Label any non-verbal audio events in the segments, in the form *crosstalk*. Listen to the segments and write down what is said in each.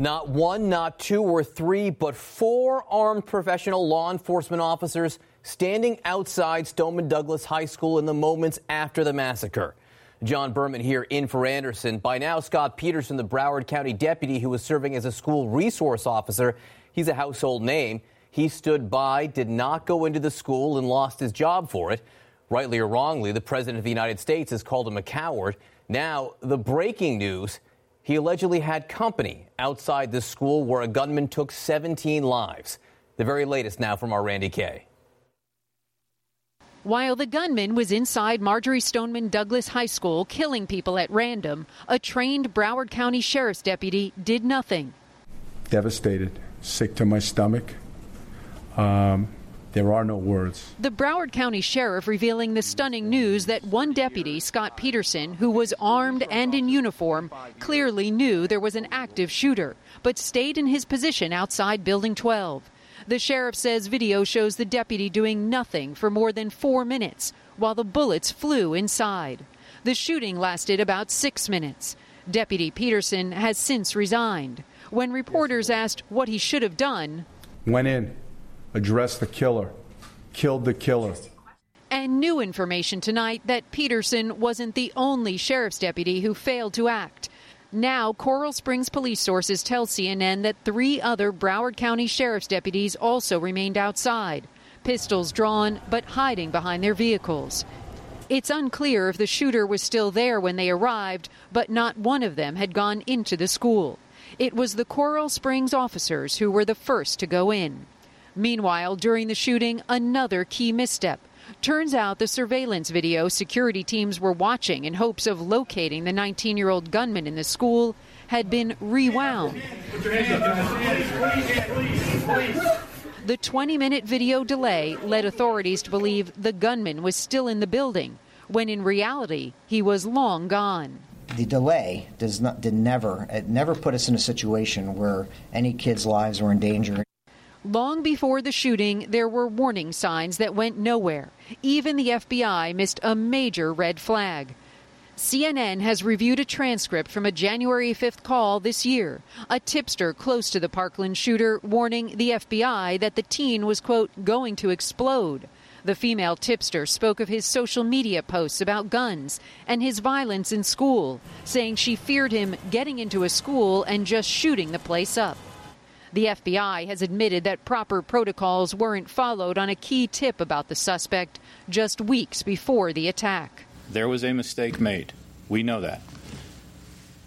Not one, not two or three, but four armed professional law enforcement officers standing outside Stoneman Douglas High School in the moments after the massacre. John Berman here in for Anderson. By now, Scot Peterson, the Broward County deputy who was serving as a school resource officer, he's a household name. He stood by, did not go into the school, and lost his job for it. Rightly or wrongly, the President of the United States has called him a coward. Now, the breaking news he allegedly had company outside the school where a gunman took 17 lives. The very latest now from our Randi Kaye. While the gunman was inside Marjory Stoneman Douglas High School killing people at random, a trained Broward County Sheriff's deputy did nothing. Devastated, sick to my stomach. Um, there are no words. The Broward County Sheriff revealing the stunning news that one deputy, Scot Peterson, who was armed and in uniform, clearly knew there was an active shooter, but stayed in his position outside Building 12. The sheriff says video shows the deputy doing nothing for more than four minutes while the bullets flew inside. The shooting lasted about six minutes. Deputy Peterson has since resigned. When reporters asked what he should have done, went in, addressed the killer, killed the killer. And new information tonight that Peterson wasn't the only sheriff's deputy who failed to act. Now, Coral Springs police sources tell CNN that three other Broward County sheriff's deputies also remained outside, pistols drawn but hiding behind their vehicles. It's unclear if the shooter was still there when they arrived, but not one of them had gone into the school. It was the Coral Springs officers who were the first to go in. Meanwhile, during the shooting, another key misstep. Turns out the surveillance video security teams were watching in hopes of locating the 19 year old gunman in the school had been rewound. The 20 minute video delay led authorities to believe the gunman was still in the building, when in reality, he was long gone. The delay does not did never it never put us in a situation where any kids' lives were in danger. Long before the shooting, there were warning signs that went nowhere. Even the FBI missed a major red flag. CNN has reviewed a transcript from a January 5th call this year. A tipster close to the Parkland shooter warning the FBI that the teen was, quote, going to explode. The female tipster spoke of his social media posts about guns and his violence in school, saying she feared him getting into a school and just shooting the place up. The FBI has admitted that proper protocols weren't followed on a key tip about the suspect just weeks before the attack. There was a mistake made. We know that.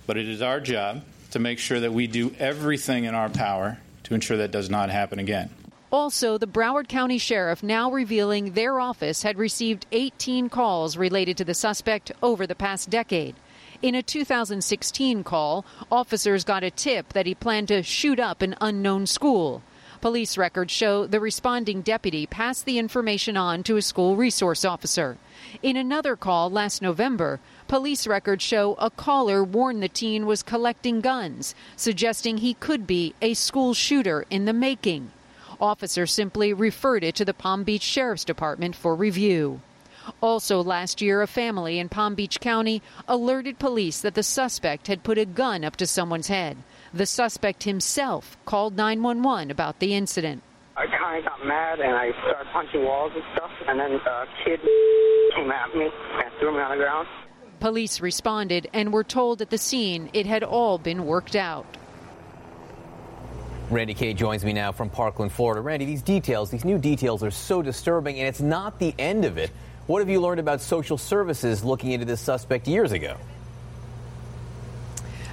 But it is our job to make sure that we do everything in our power to ensure that does not happen again. Also, the Broward County Sheriff now revealing their office had received 18 calls related to the suspect over the past decade. In a 2016 call, officers got a tip that he planned to shoot up an unknown school. Police records show the responding deputy passed the information on to a school resource officer. In another call last November, police records show a caller warned the teen was collecting guns, suggesting he could be a school shooter in the making. Officers simply referred it to the Palm Beach Sheriff's Department for review. Also, last year, a family in Palm Beach County alerted police that the suspect had put a gun up to someone's head. The suspect himself called 911 about the incident. I kind of got mad and I started punching walls and stuff, and then a kid came at me and threw me on the ground. Police responded and were told at the scene it had all been worked out. Randi Kaye joins me now from Parkland, Florida. Randi, these details, these new details are so disturbing, and it's not the end of it. What have you learned about social services looking into this suspect years ago?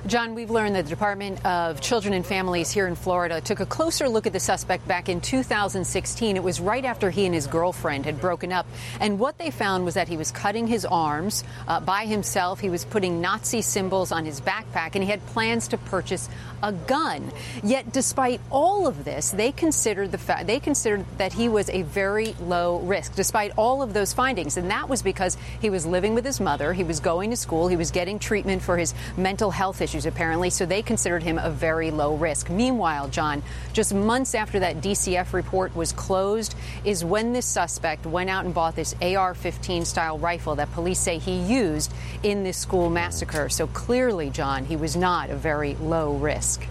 John, we've learned that the Department of Children and Families here in Florida took a closer look at the suspect back in 2016. It was right after he and his girlfriend had broken up. And what they found was that he was cutting his arms uh, by himself. He was putting Nazi symbols on his backpack, and he had plans to purchase a gun. Yet, despite all of this, they considered the fa- they considered that he was a very low risk, despite all of those findings. And that was because he was living with his mother, he was going to school, he was getting treatment for his mental health issues, apparently. So they considered him a very low risk. Meanwhile, John, just months after that DCF report was closed, is when this suspect went out and bought this AR-15 style rifle that police say he used in this school massacre. So clearly, John, he was not a very low risk.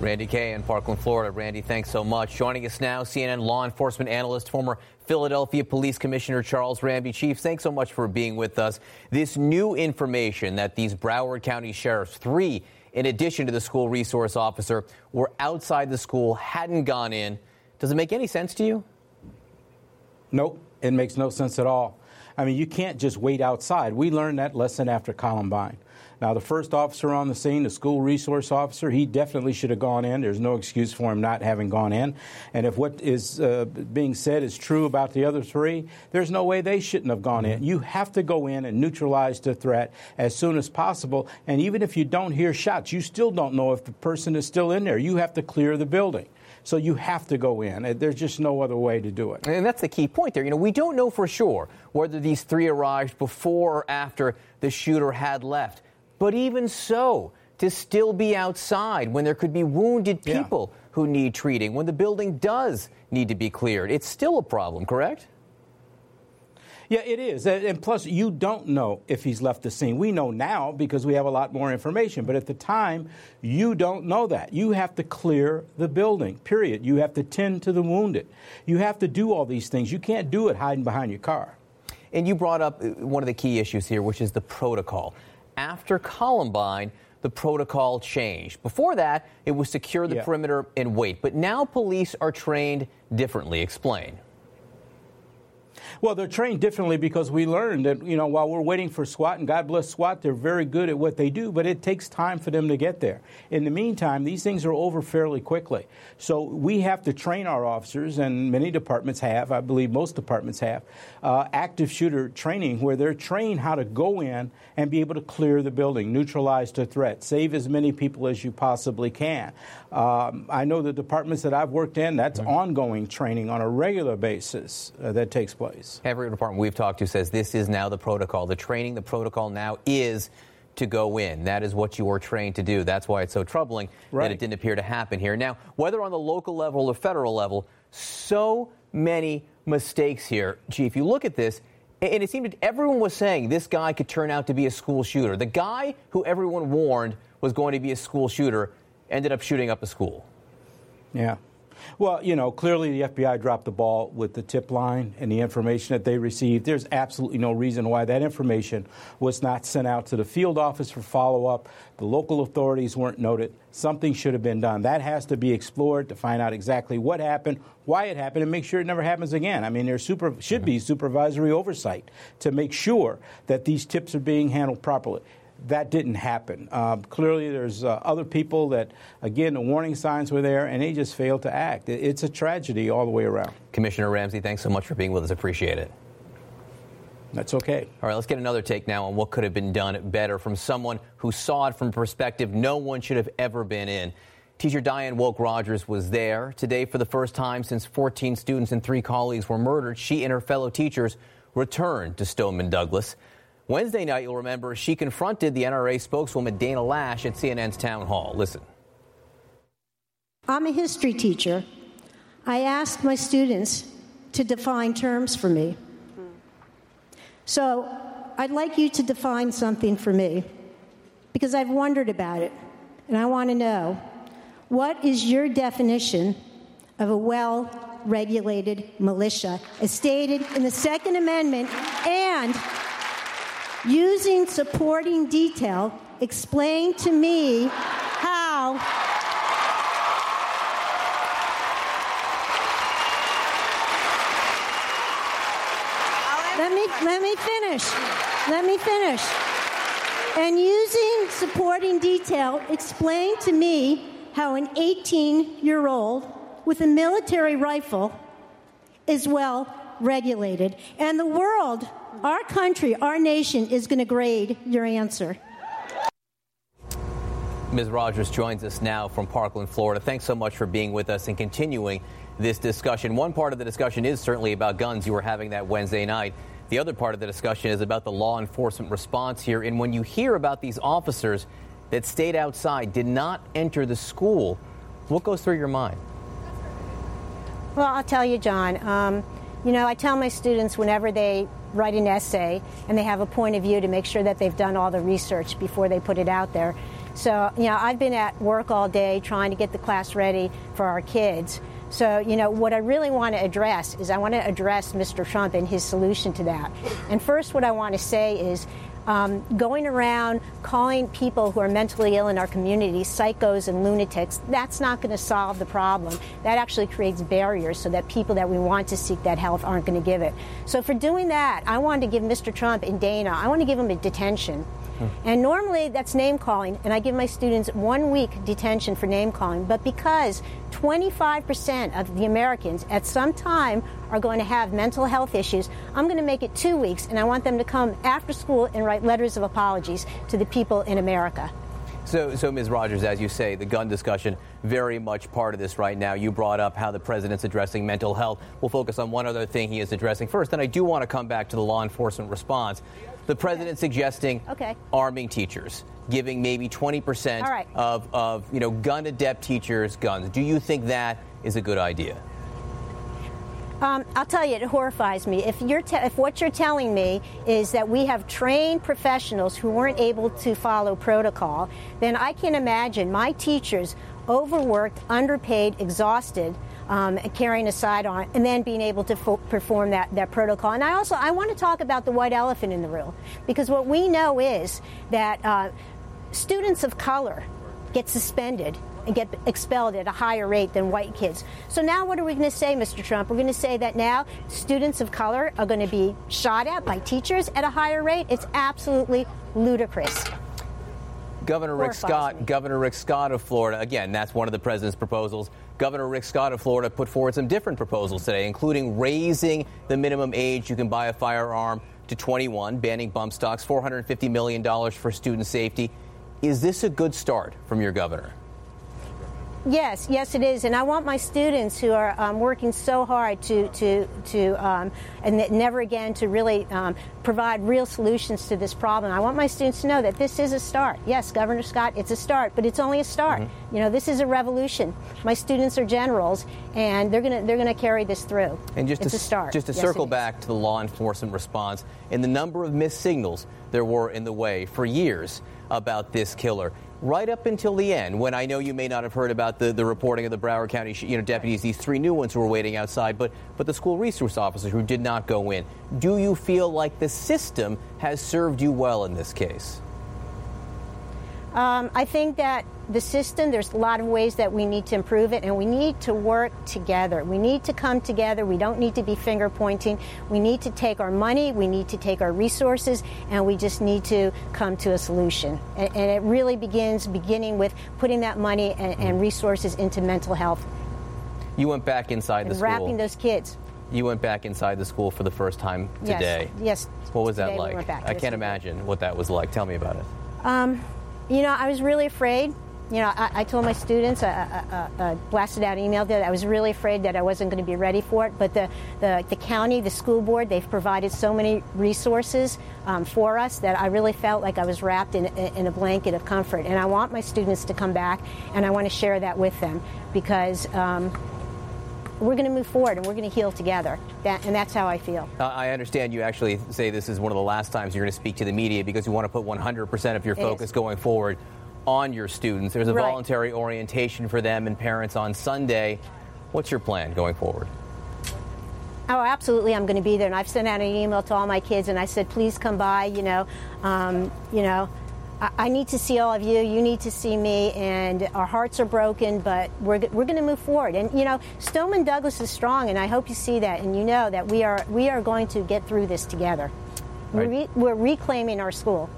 Randi Kaye in Parkland, Florida. Randi, thanks so much. Joining us now, CNN law enforcement analyst, former Philadelphia Police Commissioner Charles Ramsey. Chief, thanks so much for being with us. This new information that these Broward County sheriffs, three in addition to the school resource officer, were outside the school, hadn't gone in. Does it make any sense to you? Nope, it makes no sense at all. I mean, you can't just wait outside. We learned that lesson after Columbine. Now, the first officer on the scene, the school resource officer, he definitely should have gone in. There's no excuse for him not having gone in. And if what is uh, being said is true about the other three, there's no way they shouldn't have gone in. You have to go in and neutralize the threat as soon as possible. And even if you don't hear shots, you still don't know if the person is still in there. You have to clear the building. So you have to go in. There's just no other way to do it. And that's the key point there. You know, we don't know for sure whether these three arrived before or after the shooter had left. But even so, to still be outside when there could be wounded people yeah. who need treating, when the building does need to be cleared, it's still a problem, correct? Yeah, it is. And plus, you don't know if he's left the scene. We know now because we have a lot more information. But at the time, you don't know that. You have to clear the building, period. You have to tend to the wounded. You have to do all these things. You can't do it hiding behind your car. And you brought up uh, one of the key issues here, which is the protocol after Columbine, the protocol changed. Before that, it was secure the yeah. perimeter and wait. But now police are trained differently. Explain. Well, they're trained differently because we learned that, you know, while we're waiting for SWAT, and God bless SWAT, they're very good at what they do, but it takes time for them to get there. In the meantime, these things are over fairly quickly. So we have to train our officers, and many departments have, I believe most departments have, uh, active shooter training where they're trained how to go in and be able to clear the building, neutralize the threat, save as many people as you possibly can. Um, I know the departments that I've worked in, that's mm-hmm. ongoing training on a regular basis uh, that takes place. Every department we've talked to says this is now the protocol. The training, the protocol now is to go in. That is what you are trained to do. That's why it's so troubling right. that it didn't appear to happen here. Now, whether on the local level or federal level, so many mistakes here. Chief, you look at this, and it seemed that everyone was saying this guy could turn out to be a school shooter. The guy who everyone warned was going to be a school shooter ended up shooting up a school. Yeah. Well, you know, clearly the FBI dropped the ball with the tip line and the information that they received. There's absolutely no reason why that information was not sent out to the field office for follow up. The local authorities weren't noted. Something should have been done. That has to be explored to find out exactly what happened, why it happened, and make sure it never happens again. I mean, there super, should be mm-hmm. supervisory oversight to make sure that these tips are being handled properly that didn't happen. Um, clearly, there's uh, other people that, again, the warning signs were there, and they just failed to act. It's a tragedy all the way around. Commissioner Ramsey, thanks so much for being with us. Appreciate it. That's okay. All right, let's get another take now on what could have been done better from someone who saw it from a perspective no one should have ever been in. Teacher Diane Wolk Rogers was there. Today, for the first time since 14 students and three colleagues were murdered, she and her fellow teachers returned to Stoneman Douglas. Wednesday night, you'll remember, she confronted the NRA spokeswoman Dana Loesch at CNN's town hall. Listen. I'm a history teacher. I ask my students to define terms for me. So I'd like you to define something for me because I've wondered about it and I want to know what is your definition of a well regulated militia as stated in the Second Amendment and Using supporting detail, explain to me how Let me let me finish. Let me finish. And using supporting detail, explain to me how an 18 year old with a military rifle is well regulated. And the world, our country, our nation is going to grade your answer. Ms. Rogers joins us now from Parkland, Florida. Thanks so much for being with us and continuing this discussion. One part of the discussion is certainly about guns. You were having that Wednesday night. The other part of the discussion is about the law enforcement response here. And when you hear about these officers that stayed outside, did not enter the school, what goes through your mind? Well, I'll tell you, John. Um, you know, I tell my students whenever they write an essay and they have a point of view to make sure that they've done all the research before they put it out there. So, you know, I've been at work all day trying to get the class ready for our kids. So, you know, what I really want to address is I want to address Mr. Trump and his solution to that. And first, what I want to say is um, going around calling people who are mentally ill in our community psychos and lunatics, that's not going to solve the problem. That actually creates barriers so that people that we want to seek that help aren't going to give it. So, for doing that, I wanted to give Mr. Trump and Dana, I want to give them a detention. And normally that's name calling, and I give my students one week detention for name calling. But because 25% of the Americans at some time are going to have mental health issues, I'm going to make it two weeks, and I want them to come after school and write letters of apologies to the people in America. So, so Ms. Rogers, as you say, the gun discussion very much part of this right now. You brought up how the president's addressing mental health. We'll focus on one other thing he is addressing first, and I do want to come back to the law enforcement response. The president suggesting Okay. arming teachers, giving maybe 20% All right. of, of you know gun adept teachers guns. Do you think that is a good idea? Um, I'll tell you, it horrifies me. If you're te- if what you're telling me is that we have trained professionals who weren't able to follow protocol, then I can imagine my teachers overworked, underpaid, exhausted. Um, carrying a sidearm and then being able to fo- perform that, that protocol. And I also I want to talk about the white elephant in the room because what we know is that uh, students of color get suspended and get expelled at a higher rate than white kids. So now what are we going to say, Mr. Trump? We're going to say that now students of color are going to be shot at by teachers at a higher rate? It's absolutely ludicrous. Governor Rick Scott, Governor Rick Scott of Florida, again, that's one of the president's proposals. Governor Rick Scott of Florida put forward some different proposals today, including raising the minimum age you can buy a firearm to 21, banning bump stocks, $450 million for student safety. Is this a good start from your governor? Yes, yes, it is, and I want my students who are um, working so hard to to to um, and that never again to really um, provide real solutions to this problem. I want my students to know that this is a start. Yes, Governor Scott, it's a start, but it's only a start. You know, this is a revolution. My students are generals, and they're gonna they're gonna carry this through. And just it's to, a start. Just to Yes, circle back to the law enforcement response and the number of missed signals there were in the way for years about this killer. Right up until the end, when I know you may not have heard about the, the reporting of the Broward County you know, deputies, these three new ones who were waiting outside, but, but the school resource officers who did not go in. Do you feel like the system has served you well in this case? Um, I think that the system, there's a lot of ways that we need to improve it, and we need to work together. We need to come together. We don't need to be finger pointing. We need to take our money, we need to take our resources, and we just need to come to a solution. And, and it really begins beginning with putting that money and, and resources into mental health You went back inside the and school. wrapping those kids. you went back inside the school for the first time today. yes, yes. What was that today we like? back. I can't we did. imagine what that was like. Tell me about it. Um, you know, I was really afraid. You know, I, I told my students, I, I, I, blasted out an email that I was really afraid that I wasn't going to be ready for it. But the, the, the county, the school board, they've provided so many resources um, for us that I really felt like I was wrapped in, in a blanket of comfort. And I want my students to come back, and I want to share that with them because um, we're going to move forward and we're going to heal together. That, and that's how I feel. Uh, I understand you actually say this is one of the last times you're going to speak to the media because you want to put 100% of your It focus is. going forward on your students. There's a Right. voluntary orientation for them and parents on Sunday. What's your plan going forward? Oh, absolutely! I'm going to be there, and I've sent out an email to all my kids, and I said, please come by. You know, um, you know, I, need to see all of you. You need to see me, and our hearts are broken, but we're we're going to move forward. And you know, Stoneman Douglas is strong, and I hope you see that, and you know that we are we are going to get through this together. We're, re- we're reclaiming our school.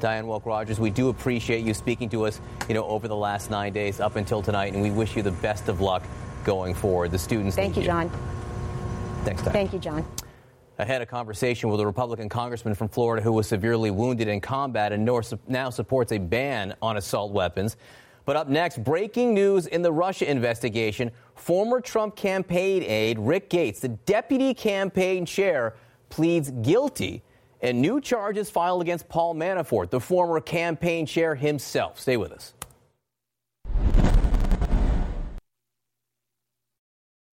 Diane Wolk Rogers, we do appreciate you speaking to us, you know, over the last nine days up until tonight, and we wish you the best of luck going forward. The students. Thank you, John. Thanks, Diane. Thank you, John. I had a conversation with a Republican congressman from Florida who was severely wounded in combat and now supports a ban on assault weapons. But up next, breaking news in the Russia investigation. Former Trump campaign aide Rick Gates, the deputy campaign chair, pleads guilty and new charges filed against Paul Manafort, the former campaign chair himself. Stay with us.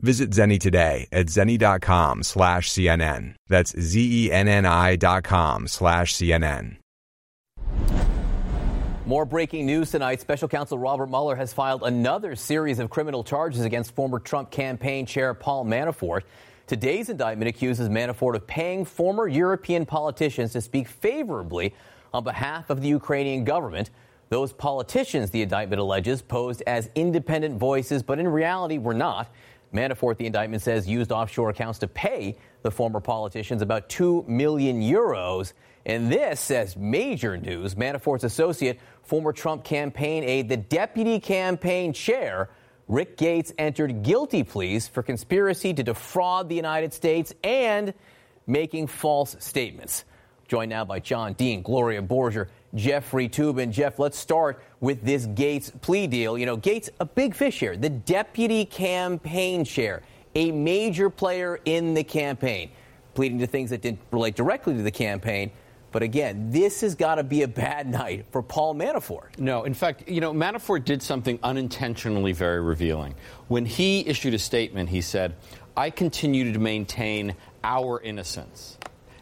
Visit Zenni today at zenni.com slash CNN. That's Z-E-N-N-I dot com slash CNN. More breaking news tonight. Special counsel Robert Mueller has filed another series of criminal charges against former Trump campaign chair Paul Manafort. Today's indictment accuses Manafort of paying former European politicians to speak favorably on behalf of the Ukrainian government. Those politicians, the indictment alleges, posed as independent voices, but in reality were not. Manafort, the indictment says, used offshore accounts to pay the former politicians about 2 million euros. And this says major news. Manafort's associate, former Trump campaign aide, the deputy campaign chair, Rick Gates, entered guilty pleas for conspiracy to defraud the United States and making false statements. Joined now by John Dean, Gloria Borger, Jeffrey Toobin. Jeff, let's start with this Gates plea deal. You know, Gates, a big fish here, the deputy campaign chair, a major player in the campaign, pleading to things that didn't relate directly to the campaign. But again, this has got to be a bad night for Paul Manafort. No, in fact, you know, Manafort did something unintentionally very revealing. When he issued a statement, he said, I continue to maintain our innocence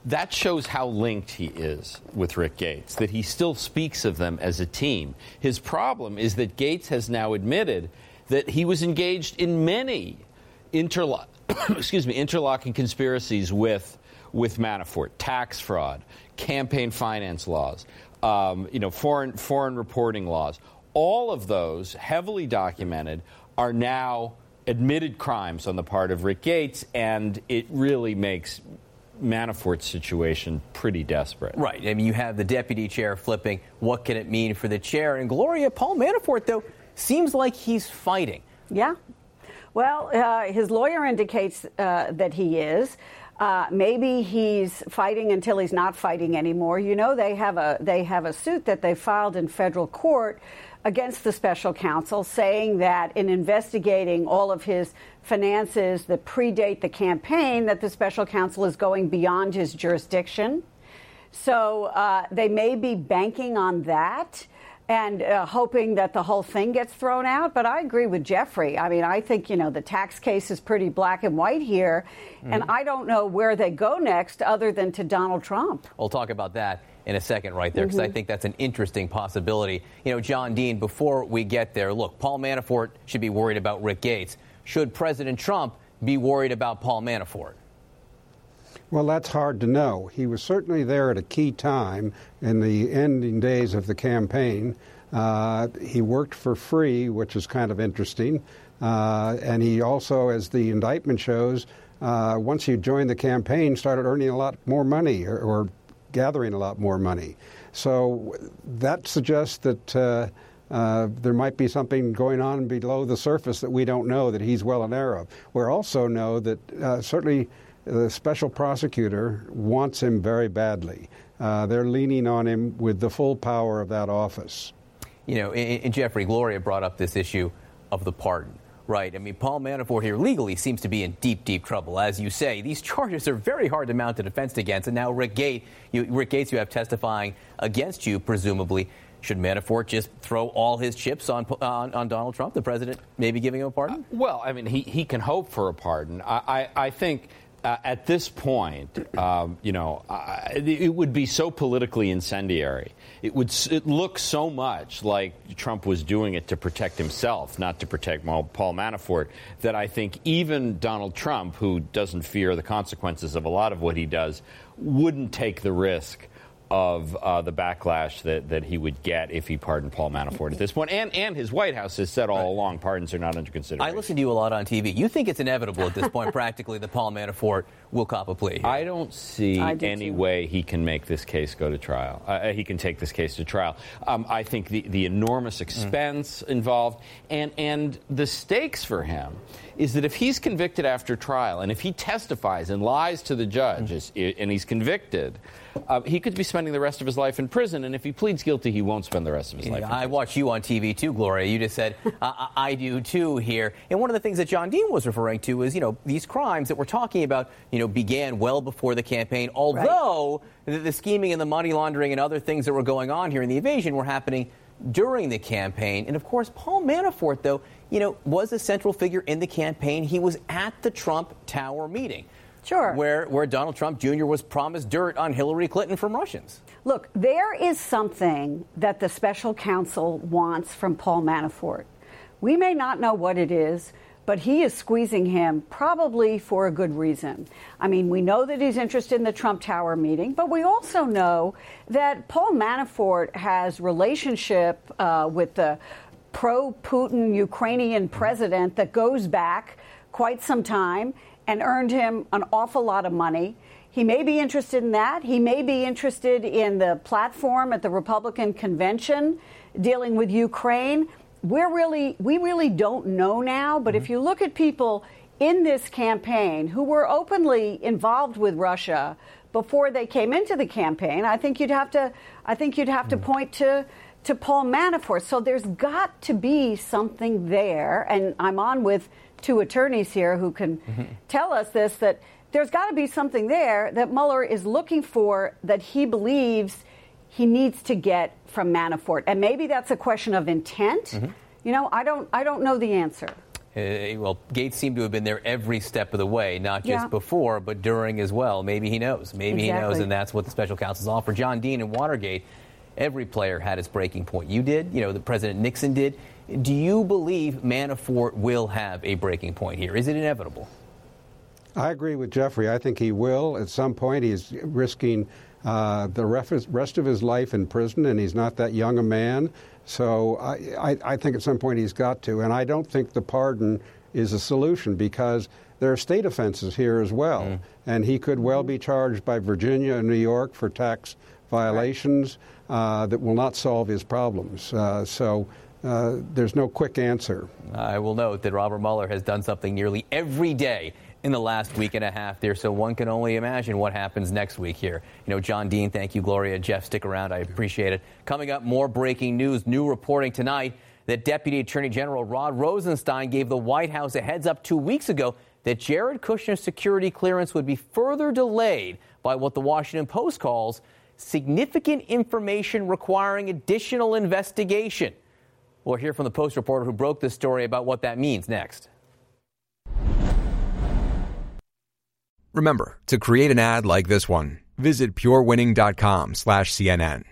that shows how linked he is with Rick Gates, that he still speaks of them as a team. His problem is that Gates has now admitted that he was engaged in many interlo- *coughs* excuse me, interlocking conspiracies with, with Manafort, tax fraud, campaign finance laws, um, you know, foreign, foreign reporting laws. All of those, heavily documented, are now admitted crimes on the part of Rick Gates, and it really makes Manafort's situation pretty desperate. Right. I mean, you have the deputy chair flipping. What can it mean for the chair? And Gloria, Paul Manafort, though, seems like he's fighting. Yeah. Well, uh, his lawyer indicates uh, that he is. Uh, maybe he's fighting until he's not fighting anymore. You know, they have a they have a suit that they filed in federal court against the special counsel, saying that in investigating all of his finances that predate the campaign, that the special counsel is going beyond his jurisdiction. So uh, they may be banking on that and uh, hoping that the whole thing gets thrown out. But I agree with Jeffrey. I mean, I think, you know, the tax case is pretty black and white here. Mm-hmm. And I don't know where they go next other than to Donald Trump. We'll talk about that in a second right there because mm-hmm. I think that's an interesting possibility. You know, John Dean, before we get there, look, Paul Manafort should be worried about Rick Gates. Should President Trump be worried about Paul Manafort? Well, that's hard to know. He was certainly there at a key time in the ending days of the campaign. Uh, he worked for free, which is kind of interesting. Uh, and he also, as the indictment shows, uh, once he joined the campaign, started earning a lot more money or, or gathering a lot more money. So that suggests that uh, uh, there might be something going on below the surface that we don't know that he's well aware of. We also know that uh, certainly the special prosecutor wants him very badly. Uh, they're leaning on him with the full power of that office. You know, and Jeffrey Gloria brought up this issue of the pardon right. I mean, Paul Manafort here legally seems to be in deep, deep trouble. As you say, these charges are very hard to mount a defense against. And now Rick, Gate, you, Rick Gates, you have testifying against you, presumably. Should Manafort just throw all his chips on, on, on Donald Trump, the president, maybe giving him a pardon? Uh, well, I mean, he, he can hope for a pardon. I, I, I think uh, at this point, um, you know, uh, it would be so politically incendiary. It would it look so much like Trump was doing it to protect himself, not to protect Paul Manafort, that I think even Donald Trump, who doesn't fear the consequences of a lot of what he does, wouldn't take the risk of uh, the backlash that, that he would get if he pardoned Paul Manafort at this point. And, and his White House has said all right. along pardons are not under consideration. I listen to you a lot on TV. You think it's inevitable at this point, *laughs* practically, that Paul Manafort will cop a plea? Here. I don't see I any too. way he can make this case go to trial. Uh, uh, he can take this case to trial. Um, I think the, the enormous mm. expense mm. involved and, and the stakes for him is that if he's convicted after trial and if he testifies and lies to the judge mm. and he's convicted, uh, he could be spending the rest of his life in prison. And if he pleads guilty, he won't spend the rest of his yeah, life. I watch you on TV too, Gloria. You just said I, I do too here. And one of the things that John Dean was referring to is, you know, these crimes that we're talking about, you know, began well before the campaign. Although right. the, the scheming and the money laundering and other things that were going on here in the evasion were happening during the campaign. And of course, Paul Manafort, though, you know, was a central figure in the campaign. He was at the Trump Tower meeting. Sure. Where, where Donald Trump Jr. was promised dirt on Hillary Clinton from Russians. Look, there is something that the special counsel wants from Paul Manafort. We may not know what it is, but he is squeezing him probably for a good reason. I mean, we know that he's interested in the Trump Tower meeting, but we also know that Paul Manafort has relationship uh, with the pro-Putin Ukrainian president that goes back quite some time and earned him an awful lot of money. He may be interested in that. He may be interested in the platform at the Republican convention dealing with Ukraine. We're really, we really don't know now, but mm-hmm. if you look at people in this campaign who were openly involved with Russia before they came into the campaign, I think you'd have to, I think you'd have mm-hmm. to point to to Paul Manafort. So there's got to be something there, and I'm on with two attorneys here who can mm-hmm. tell us this that there's got to be something there that Mueller is looking for that he believes he needs to get from Manafort. And maybe that's a question of intent. Mm-hmm. You know, I don't I don't know the answer. Uh, well, Gates seemed to have been there every step of the way, not just yeah. before, but during as well. Maybe he knows. Maybe exactly. he knows, and that's what the special counsel's all for. John Dean and Watergate, every player had his breaking point. You did, you know, the President Nixon did. Do you believe Manafort will have a breaking point here? Is it inevitable? I agree with Jeffrey. I think he will. At some point, he's risking uh, the rest of his life in prison, and he's not that young a man. So I, I, I, think at some point he's got to. And I don't think the pardon is a solution because there are state offenses here as well. Mm. And he could well be charged by Virginia and New York for tax violations uh, that will not solve his problems. Uh, so uh, there's no quick answer. I will note that Robert Mueller has done something nearly every day in the last week and a half there, so one can only imagine what happens next week here. You know, John Dean, thank you, Gloria. Jeff, stick around. I appreciate it. Coming up, more breaking news. New reporting tonight that Deputy Attorney General Rod Rosenstein gave the White House a heads up two weeks ago that Jared Kushner's security clearance would be further delayed by what the Washington Post calls significant information requiring additional investigation. We'll hear from the Post reporter who broke this story about what that means next. Remember, to create an ad like this one, visit purewinning.com/cnn.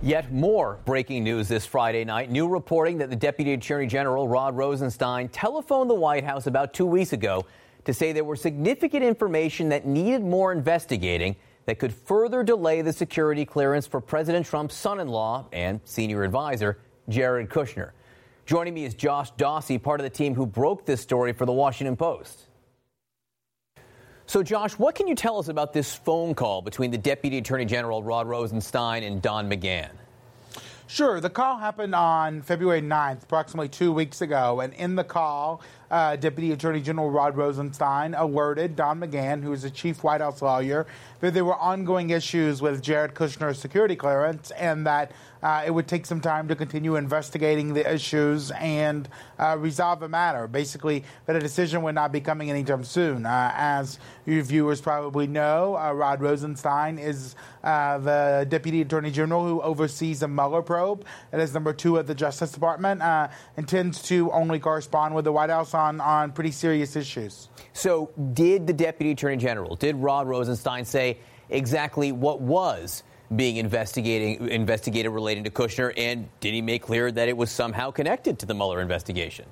Yet more breaking news this Friday night. New reporting that the Deputy Attorney General Rod Rosenstein telephoned the White House about two weeks ago to say there were significant information that needed more investigating that could further delay the security clearance for President Trump's son in law and senior advisor, Jared Kushner. Joining me is Josh Dawsey, part of the team who broke this story for the Washington Post. So, Josh, what can you tell us about this phone call between the Deputy Attorney General Rod Rosenstein and Don McGahn? Sure. The call happened on February 9th, approximately two weeks ago. And in the call, uh, Deputy Attorney General Rod Rosenstein alerted Don McGahn, who is the chief White House lawyer, that there were ongoing issues with Jared Kushner's security clearance and that uh, it would take some time to continue investigating the issues and uh, resolve the matter. Basically, that a decision would not be coming anytime soon. Uh, as your viewers probably know, uh, Rod Rosenstein is uh, the Deputy Attorney General who oversees the Mueller probe, and is number two at the Justice Department, uh, intends to only correspond with the White House on, on pretty serious issues. So, did the Deputy Attorney General, did Rod Rosenstein say exactly what was being investigating, investigated relating to Kushner, and did he make clear that it was somehow connected to the Mueller investigation?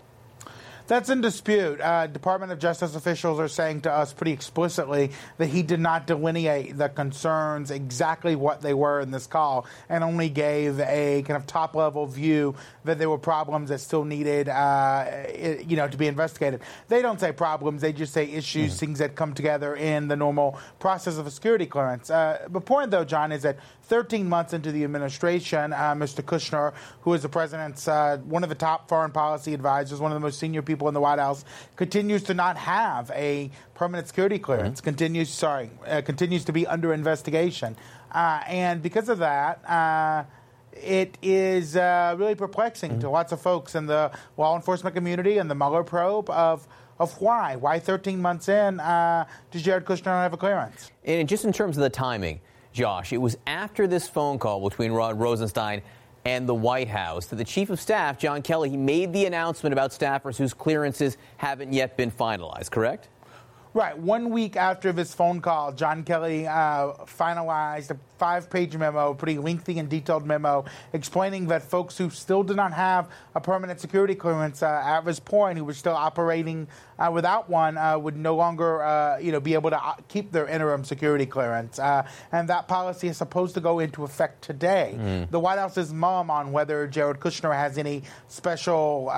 That's in dispute. Uh, Department of Justice officials are saying to us pretty explicitly that he did not delineate the concerns exactly what they were in this call and only gave a kind of top level view that there were problems that still needed, uh, you know, to be investigated. They don't say problems; they just say issues, mm-hmm. things that come together in the normal process of a security clearance. Uh, the point, though, John, is that 13 months into the administration, uh, Mr. Kushner, who is the president's uh, one of the top foreign policy advisors, one of the most senior people in the White House, continues to not have a permanent security clearance. Mm-hmm. Continues, sorry, uh, continues to be under investigation, uh, and because of that uh, it is uh, really perplexing mm-hmm. to lots of folks in the law enforcement community and the Mueller probe of of why. Why 13 months in uh, does Jared Kushner not have a clearance? And just in terms of the timing, Josh, it was after this phone call between Rod Rosenstein and the White House that the Chief of Staff, John Kelly, he made the announcement about staffers whose clearances haven't yet been finalized, correct? Right. One week after this phone call, John Kelly uh, finalized a five page memo, a pretty lengthy and detailed memo, explaining that folks who still did not have a permanent security clearance uh, at this point, who were still operating uh, without one, uh, would no longer uh, you know, be able to uh, keep their interim security clearance. and that policy is supposed to go into effect today. Mm. The White House is mum on whether Jared Kushner has any special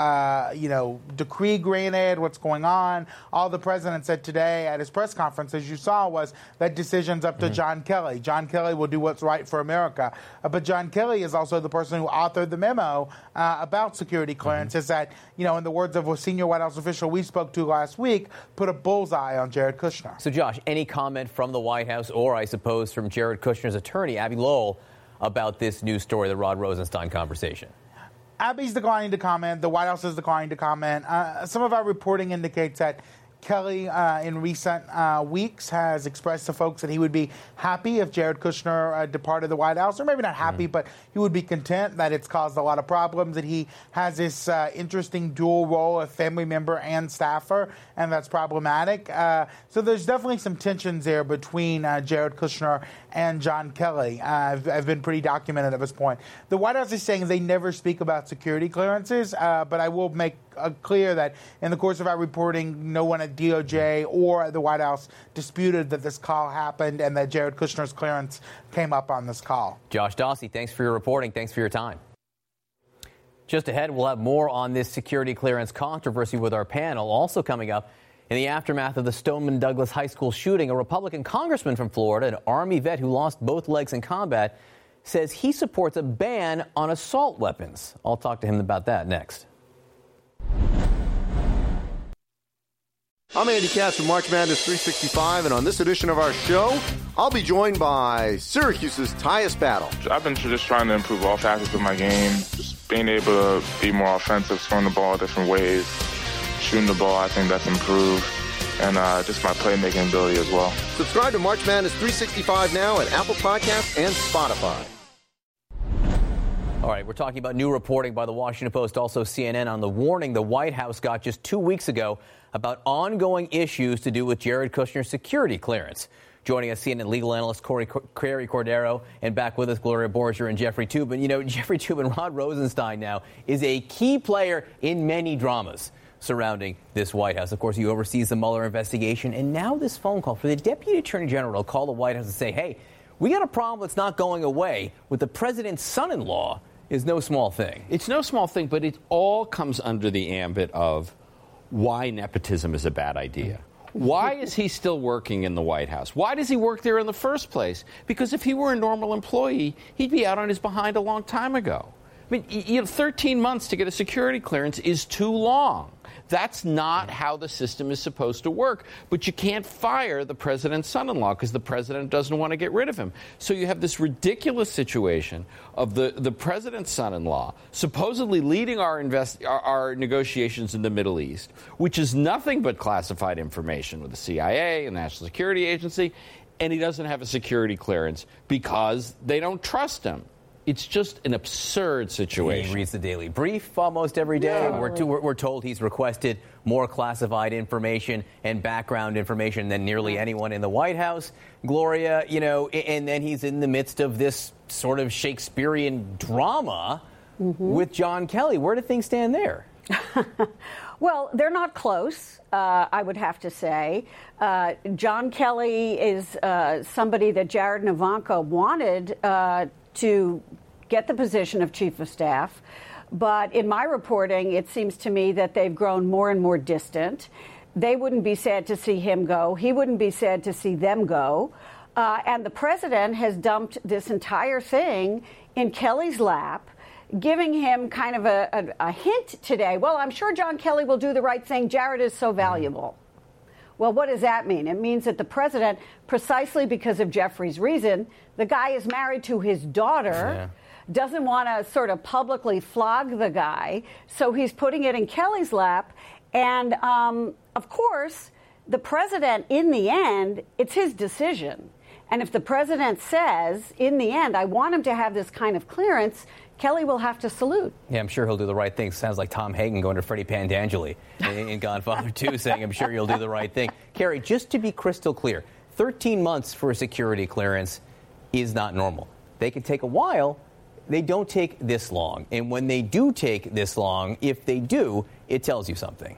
you know, decree granted, what's going on. All the president said today at his press conference, as you saw, was that decision's up to mm-hmm. John Kelly. John Kelly will do what's right for America. Uh, but John Kelly is also the person who authored the memo uh, about security clearances mm-hmm. that, you know, in the words of a senior White House official we spoke to last week, put a bullseye on Jared Kushner. So, Josh, any comment from the White House or, I suppose, from Jared Kushner's attorney, Abbe Lowell, about this news story, the Rod Rosenstein conversation? Abbe's declining to comment. The White House is declining to comment. Uh, some of our reporting indicates that Kelly, uh, in recent uh, weeks, has expressed to folks that he would be happy if Jared Kushner uh, departed the White House, or maybe not happy, mm. but he would be content that it's caused a lot of problems, that he has this uh, interesting dual role of family member and staffer, and that's problematic. Uh, so there's definitely some tensions there between uh, Jared Kushner and John Kelly. I've been pretty documented at this point. The White House is saying they never speak about security clearances, but I will make uh, clear that in the course of our reporting, no one at DOJ or at the White House disputed that this call happened and that Jared Kushner's clearance came up on this call. Josh Dawsey, thanks for your reporting. Thanks for your time. Just ahead, we'll have more on this security clearance controversy with our panel. Also coming up, in the aftermath of the Stoneman Douglas High School shooting, a Republican congressman from Florida, an Army vet who lost both legs in combat, says he supports a ban on assault weapons. I'll talk to him about that next. I'm Andy Katz from March Madness 365, and on this edition of our show, I'll be joined by Syracuse's Tyus Battle. I've been just trying to improve all facets of my game, just being able to be more offensive, throwing the ball different ways, shooting the ball, I think that's improved, and uh, just my playmaking ability as well. Subscribe to March Madness 365 now at Apple Podcasts and Spotify. All right, we're talking about new reporting by the Washington Post, also CNN, on the warning the White House got just two weeks ago about ongoing issues to do with Jared Kushner's security clearance. Joining us, CNN legal analyst Corey Carrie Cordero, and back with us, Gloria Borger and Jeffrey Toobin. You know, *laughs* Jeffrey Toobin, Rod Rosenstein now is a key player in many dramas surrounding this White House. Of course, he oversees the Mueller investigation, and now this phone call for the Deputy Attorney General to call the White House and say, hey, we got a problem that's not going away with the president's son in law is no small thing. It's no small thing, but it all comes under the ambit of why nepotism is a bad idea. Why is he still working in the White House? Why does he work there in the first place? Because if he were a normal employee, he'd be out on his behind a long time ago. I mean, you know, 13 months to get a security clearance is too long. That's not how the system is supposed to work. But you can't fire the president's son in law because the president doesn't want to get rid of him. So you have this ridiculous situation of the, the president's son in law supposedly leading our, invest, our, our negotiations in the Middle East, which is nothing but classified information with the CIA and the National Security Agency and he doesn't have a security clearance because they don't trust him. It's just an absurd situation. He reads the Daily Brief almost every day. We're, to, we're, we're, told he's requested more classified information and background information than nearly anyone in the White House. Gloria, you know, and then he's in the midst of this sort of Shakespearean drama mm-hmm. with John Kelly. Where do things stand there? *laughs* well, they're not close, uh, I would have to say. Uh, John Kelly is uh, somebody that Jared and Ivanka wanted uh, to get the position of chief of staff. But in my reporting, it seems to me that they've grown more and more distant. They wouldn't be sad to see him go. He wouldn't be sad to see them go. Uh, and the president has dumped this entire thing in Kelly's lap, giving him kind of a, a, a hint today. Well, I'm sure John Kelly will do the right thing. Jared is so valuable. Well, what does that mean? It means that the president, precisely because of Jeffrey's reason, the guy is married to his daughter. Yeah doesn't want to sort of publicly flog the guy, so he's putting it in Kelly's lap. And um, of course, the president, in the end, it's his decision. And if the president says, in the end, I want him to have this kind of clearance, Kelly will have to salute. Yeah, I'm sure he'll do the right thing. Sounds like Tom Hagen going to Freddie Pentangeli in, Godfather 2 *laughs* saying, I'm sure you'll do the right thing. Carrie, just to be crystal clear, 13 months for a security clearance is not normal. They can take a while, they don't take this long. And when they do take this long, if they do, it tells you something.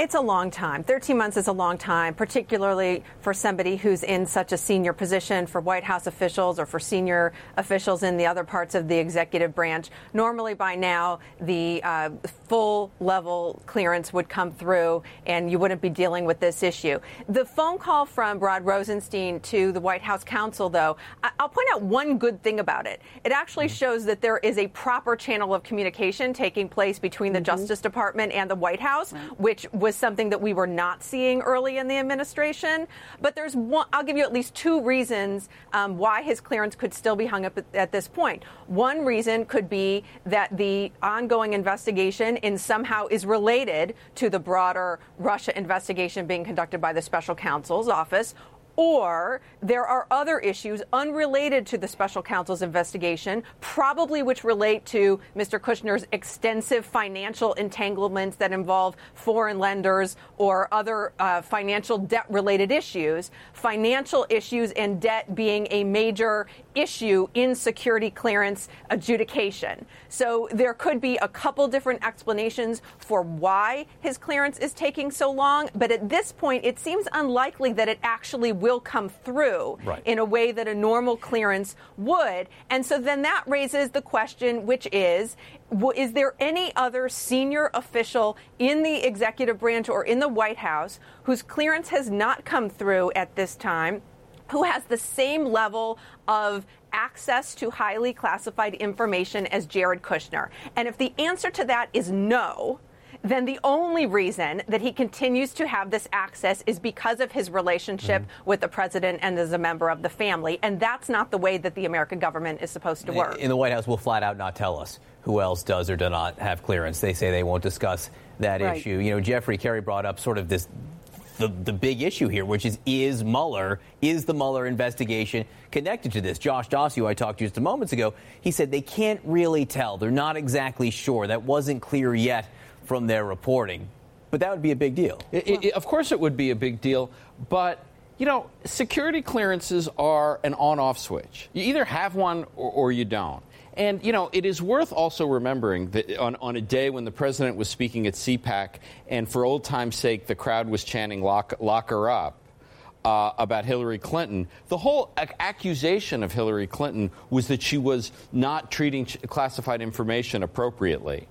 It's a long time. 13 months is a long time, particularly for somebody who's in such a senior position for White House officials or for senior officials in the other parts of the executive branch. Normally, by now, the uh, full level clearance would come through and you wouldn't be dealing with this issue. The phone call from Rod Rosenstein to the White House counsel, though, I'll point out one good thing about it. It actually mm-hmm. shows that there is a proper channel of communication taking place between the mm-hmm. Justice Department and the White House, right. which was was something that we were not seeing early in the administration. But there's one, I'll give you at least two reasons um, why his clearance could still be hung up at, at this point. One reason could be that the ongoing investigation in somehow is related to the broader Russia investigation being conducted by the special counsel's office or there are other issues unrelated to the special counsel's investigation, probably which relate to Mr. Kushner's extensive financial entanglements that involve foreign lenders or other uh, financial debt related issues. Financial issues and debt being a major issue in security clearance adjudication. So there could be a couple different explanations for why his clearance is taking so long, but at this point, it seems unlikely that it actually will will come through right. in a way that a normal clearance would. And so then that raises the question, which is is there any other senior official in the executive branch or in the White House whose clearance has not come through at this time? Who has the same level of access to highly classified information as Jared Kushner? And if the answer to that is no, then the only reason that he continues to have this access is because of his relationship mm-hmm. with the president and as a member of the family. And that's not the way that the American government is supposed to work. In the White House, will flat out not tell us who else does or does not have clearance. They say they won't discuss that right. issue. You know, Jeffrey Carrie brought up sort of this the, the big issue here, which is is Mueller, is the Mueller investigation connected to this? Josh Dawsey, who I talked to just a moments ago, he said they can't really tell. They're not exactly sure. That wasn't clear yet from their reporting. But that would be a big deal. It, it, of course, it would be a big deal. But, you know, security clearances are an on off switch. You either have one or, or you don't. And, you know, it is worth also remembering that on, on, a day when the president was speaking at CPAC, and for old time's sake, the crowd was chanting, lock, lock her up. Uh, about Hillary Clinton. The whole ac- accusation of Hillary Clinton was that she was not treating classified information appropriately.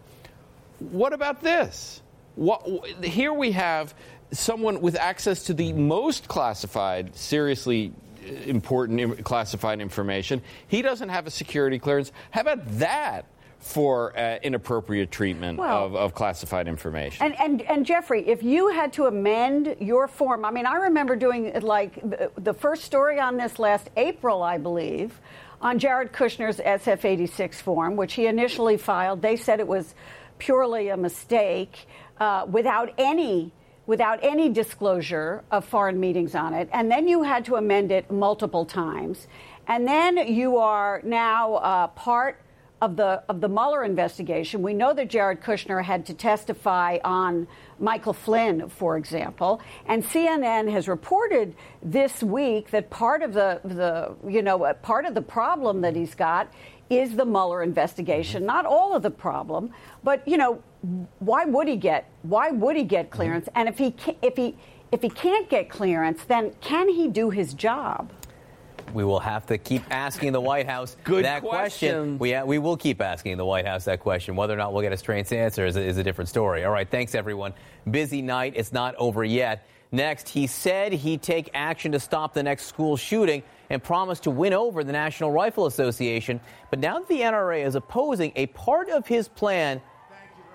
What about this? What, here we have someone with access to the most classified, seriously uh, important classified information. He doesn't have a security clearance. How about that? for uh, inappropriate treatment well, of, of, classified information. And, and, and Jeffrey, if you had to amend your form, I mean, I remember doing like the first story on this last April, I believe, on Jared Kushner's SF 86 form, which he initially filed. They said it was purely a mistake uh, without any without any disclosure of foreign meetings on it, and then you had to amend it multiple times, and then you are now uh, part of the of the Mueller investigation. We know that Jared Kushner had to testify on Michael Flynn, for example, and CNN has reported this week that part of the the you know part of the problem that he's got is the Mueller investigation. Not all of the problem, but you know, why would he get why would he get clearance? And if he if he if he can't get clearance, then can he do his job? We will have to keep asking the White House *laughs* Good that question. question. We, we will keep asking the White House that question. Whether or not we'll get a straight answer is, is a different story. All right, thanks everyone. Busy night. It's not over yet. Next, he said he'd take action to stop the next school shooting and promised to win over the National Rifle Association. But now that the NRA is opposing a part of his plan,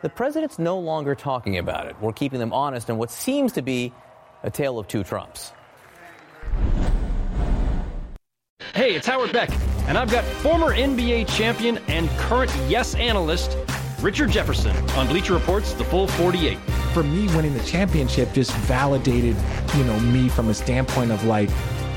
the president's no longer talking about it. We're keeping them honest on what seems to be a tale of two Trumps. Hey, it's Howard Beck, and I've got former NBA champion and current Yes analyst Richard Jefferson on Bleacher Report's The Full 48. For me, winning the championship just validated, you know, me from a standpoint of like,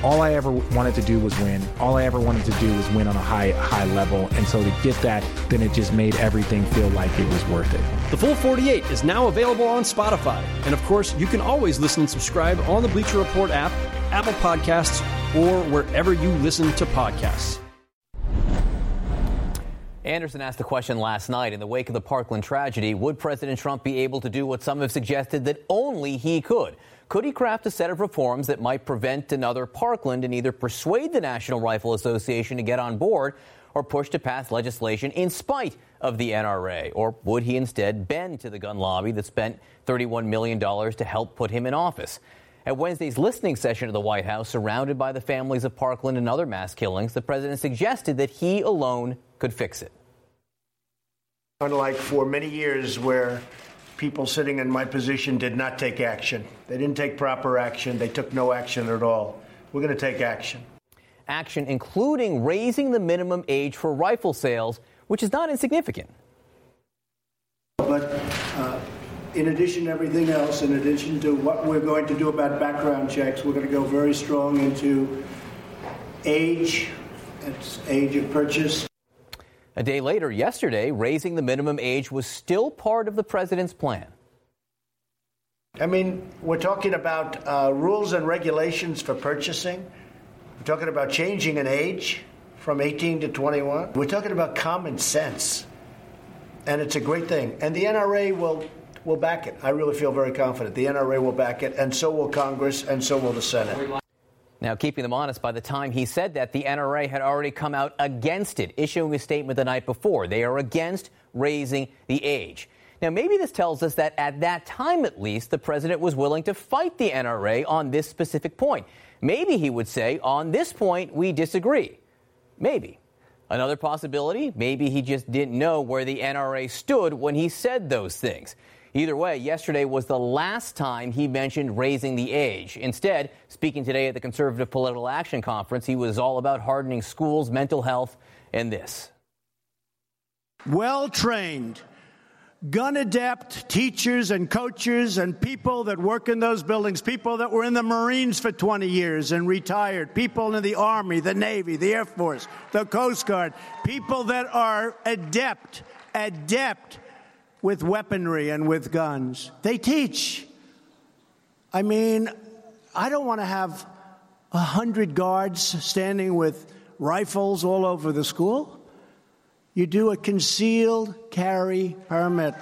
all I ever wanted to do was win. All I ever wanted to do was win on a high high level. And so to get that, then it just made everything feel like it was worth it. The Full 48 is now available on Spotify. And of course, you can always listen and subscribe on the Bleacher Report app, Apple Podcasts, or wherever you listen to podcasts. Anderson asked the question last night in the wake of the Parkland tragedy Would President Trump be able to do what some have suggested that only he could? Could he craft a set of reforms that might prevent another Parkland and either persuade the National Rifle Association to get on board or push to pass legislation in spite of the NRA? Or would he instead bend to the gun lobby that spent $31 million to help put him in office? At Wednesday's listening session at the White House, surrounded by the families of Parkland and other mass killings, the president suggested that he alone could fix it. Unlike for many years where people sitting in my position did not take action, they didn't take proper action, they took no action at all. We're going to take action. Action including raising the minimum age for rifle sales, which is not insignificant. But uh, in addition to everything else, in addition to what we're going to do about background checks, we're going to go very strong into age, it's age of purchase, a day later, yesterday, raising the minimum age was still part of the president's plan. I mean, we're talking about uh, rules and regulations for purchasing. We're talking about changing an age from 18 to 21. We're talking about common sense. And it's a great thing. And the NRA will, will back it. I really feel very confident. The NRA will back it, and so will Congress, and so will the Senate. Now, keeping them honest, by the time he said that, the NRA had already come out against it, issuing a statement the night before. They are against raising the age. Now, maybe this tells us that at that time, at least, the president was willing to fight the NRA on this specific point. Maybe he would say, on this point, we disagree. Maybe. Another possibility, maybe he just didn't know where the NRA stood when he said those things. Either way, yesterday was the last time he mentioned raising the age. Instead, speaking today at the Conservative Political Action Conference, he was all about hardening schools, mental health, and this. Well trained, gun adept teachers and coaches and people that work in those buildings, people that were in the Marines for 20 years and retired, people in the Army, the Navy, the Air Force, the Coast Guard, people that are adept, adept with weaponry and with guns. They teach. I mean, I don't want to have a hundred guards standing with rifles all over the school. You do a concealed carry permit.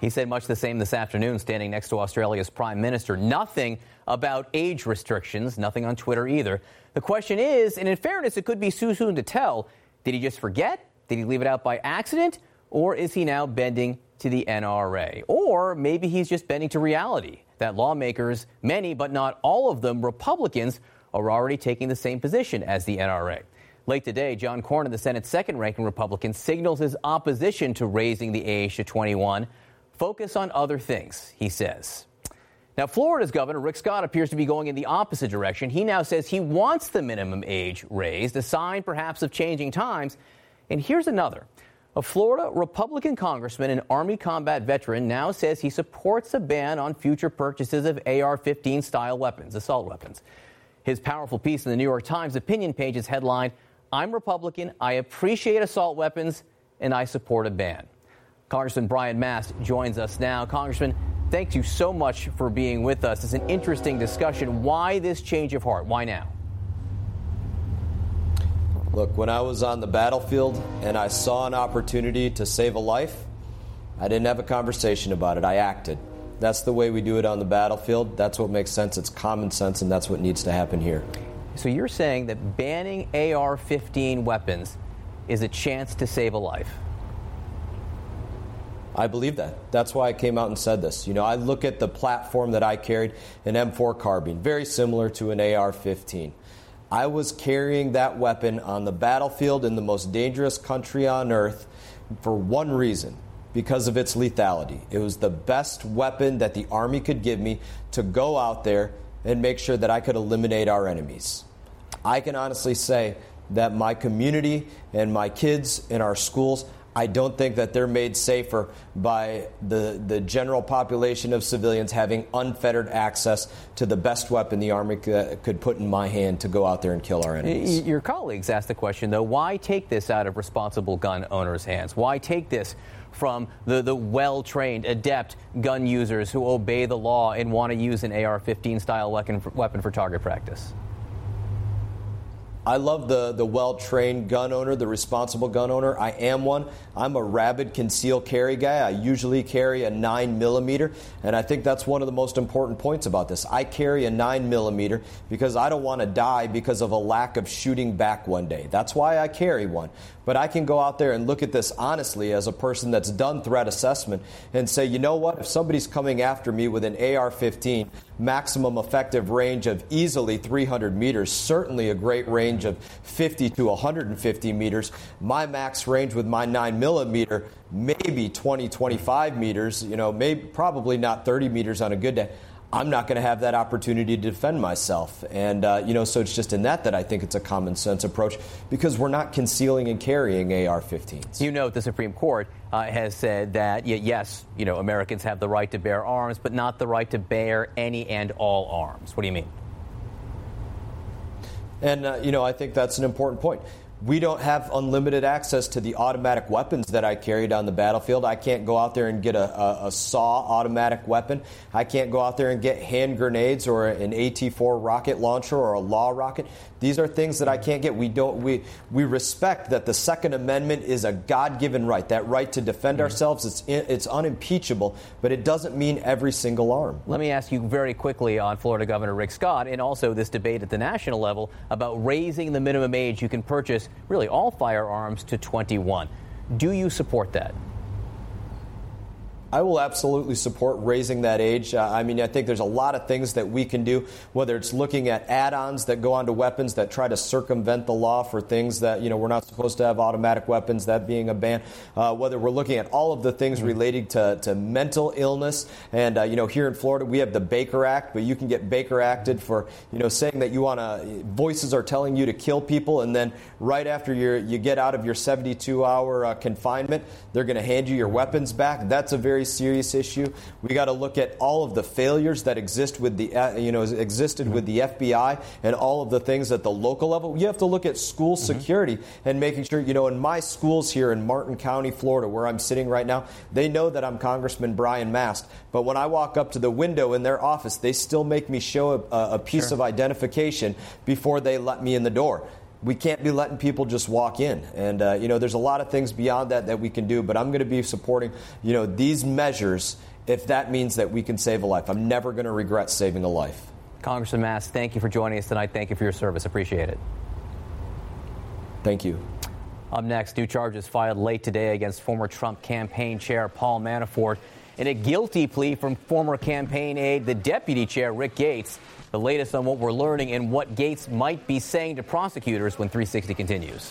He said much the same this afternoon, standing next to Australia's Prime Minister. Nothing about age restrictions, nothing on Twitter either. The question is, and in fairness, it could be too soon to tell, did he just forget? Did he leave it out by accident? Or is he now bending to the NRA? Or maybe he's just bending to reality that lawmakers, many but not all of them Republicans, are already taking the same position as the NRA. Late today, John Cornyn, the Senate's second ranking Republican, signals his opposition to raising the age to 21. Focus on other things, he says. Now, Florida's governor, Rick Scott, appears to be going in the opposite direction. He now says he wants the minimum age raised, a sign perhaps of changing times and here's another. A Florida Republican congressman and Army combat veteran now says he supports a ban on future purchases of AR 15 style weapons, assault weapons. His powerful piece in the New York Times opinion page is headlined I'm Republican, I appreciate assault weapons, and I support a ban. Congressman Brian Mast joins us now. Congressman, thank you so much for being with us. It's an interesting discussion. Why this change of heart? Why now? Look, when I was on the battlefield and I saw an opportunity to save a life, I didn't have a conversation about it. I acted. That's the way we do it on the battlefield. That's what makes sense. It's common sense, and that's what needs to happen here. So you're saying that banning AR 15 weapons is a chance to save a life? I believe that. That's why I came out and said this. You know, I look at the platform that I carried, an M4 carbine, very similar to an AR 15. I was carrying that weapon on the battlefield in the most dangerous country on earth for one reason because of its lethality. It was the best weapon that the Army could give me to go out there and make sure that I could eliminate our enemies. I can honestly say that my community and my kids in our schools, I don't think that they're made safer by the, the general population of civilians having unfettered access to the best weapon the Army could put in my hand to go out there and kill our enemies. Your colleagues asked the question, though why take this out of responsible gun owners' hands? Why take this from the, the well trained, adept gun users who obey the law and want to use an AR 15 style weapon for, weapon for target practice? I love the, the well trained gun owner, the responsible gun owner. I am one. I'm a rabid conceal carry guy. I usually carry a 9 millimeter, and I think that's one of the most important points about this. I carry a 9 millimeter because I don't want to die because of a lack of shooting back one day. That's why I carry one. But I can go out there and look at this honestly as a person that's done threat assessment and say, you know what? If somebody's coming after me with an AR 15, maximum effective range of easily 300 meters, certainly a great range of 50 to 150 meters, my max range with my 9 millimeter, maybe 20, 25 meters, you know, maybe probably not 30 meters on a good day. I'm not going to have that opportunity to defend myself. And, uh, you know, so it's just in that that I think it's a common sense approach because we're not concealing and carrying AR 15s. You note the Supreme Court uh, has said that, yes, you know, Americans have the right to bear arms, but not the right to bear any and all arms. What do you mean? And, uh, you know, I think that's an important point. We don't have unlimited access to the automatic weapons that I carried on the battlefield. I can't go out there and get a, a, a, SAW automatic weapon. I can't go out there and get hand grenades or an AT 4 rocket launcher or a law rocket. These are things that I can't get. We don't we we respect that the Second Amendment is a God-given right. That right to defend mm-hmm. ourselves it's it's unimpeachable, but it doesn't mean every single arm. Let me ask you very quickly on Florida Governor Rick Scott and also this debate at the national level about raising the minimum age you can purchase really all firearms to 21. Do you support that? I will absolutely support raising that age. Uh, I mean, I think there's a lot of things that we can do, whether it's looking at add ons that go onto weapons that try to circumvent the law for things that, you know, we're not supposed to have automatic weapons, that being a ban, uh, whether we're looking at all of the things mm-hmm. relating to, to mental illness. And, uh, you know, here in Florida, we have the Baker Act, but you can get Baker Acted for, you know, saying that you want to, voices are telling you to kill people, and then right after you you get out of your 72 hour uh, confinement, they're going to hand you your weapons back. That's a very very serious issue. We got to look at all of the failures that exist with the uh, you know existed with the FBI and all of the things at the local level. You have to look at school mm-hmm. security and making sure you know in my schools here in Martin County, Florida, where I'm sitting right now, they know that I'm Congressman Brian Mast. But when I walk up to the window in their office, they still make me show a, a piece sure. of identification before they let me in the door we can't be letting people just walk in. And, uh, you know, there's a lot of things beyond that that we can do, but I'm going to be supporting, you know, these measures if that means that we can save a life. I'm never going to regret saving a life. Congressman Mast, thank you for joining us tonight. Thank you for your service. Appreciate it. Thank you. Up next, new charges filed late today against former Trump campaign chair Paul Manafort in a guilty plea from former campaign aide, the deputy chair Rick Gates. The latest on what we're learning and what Gates might be saying to prosecutors when 360 continues.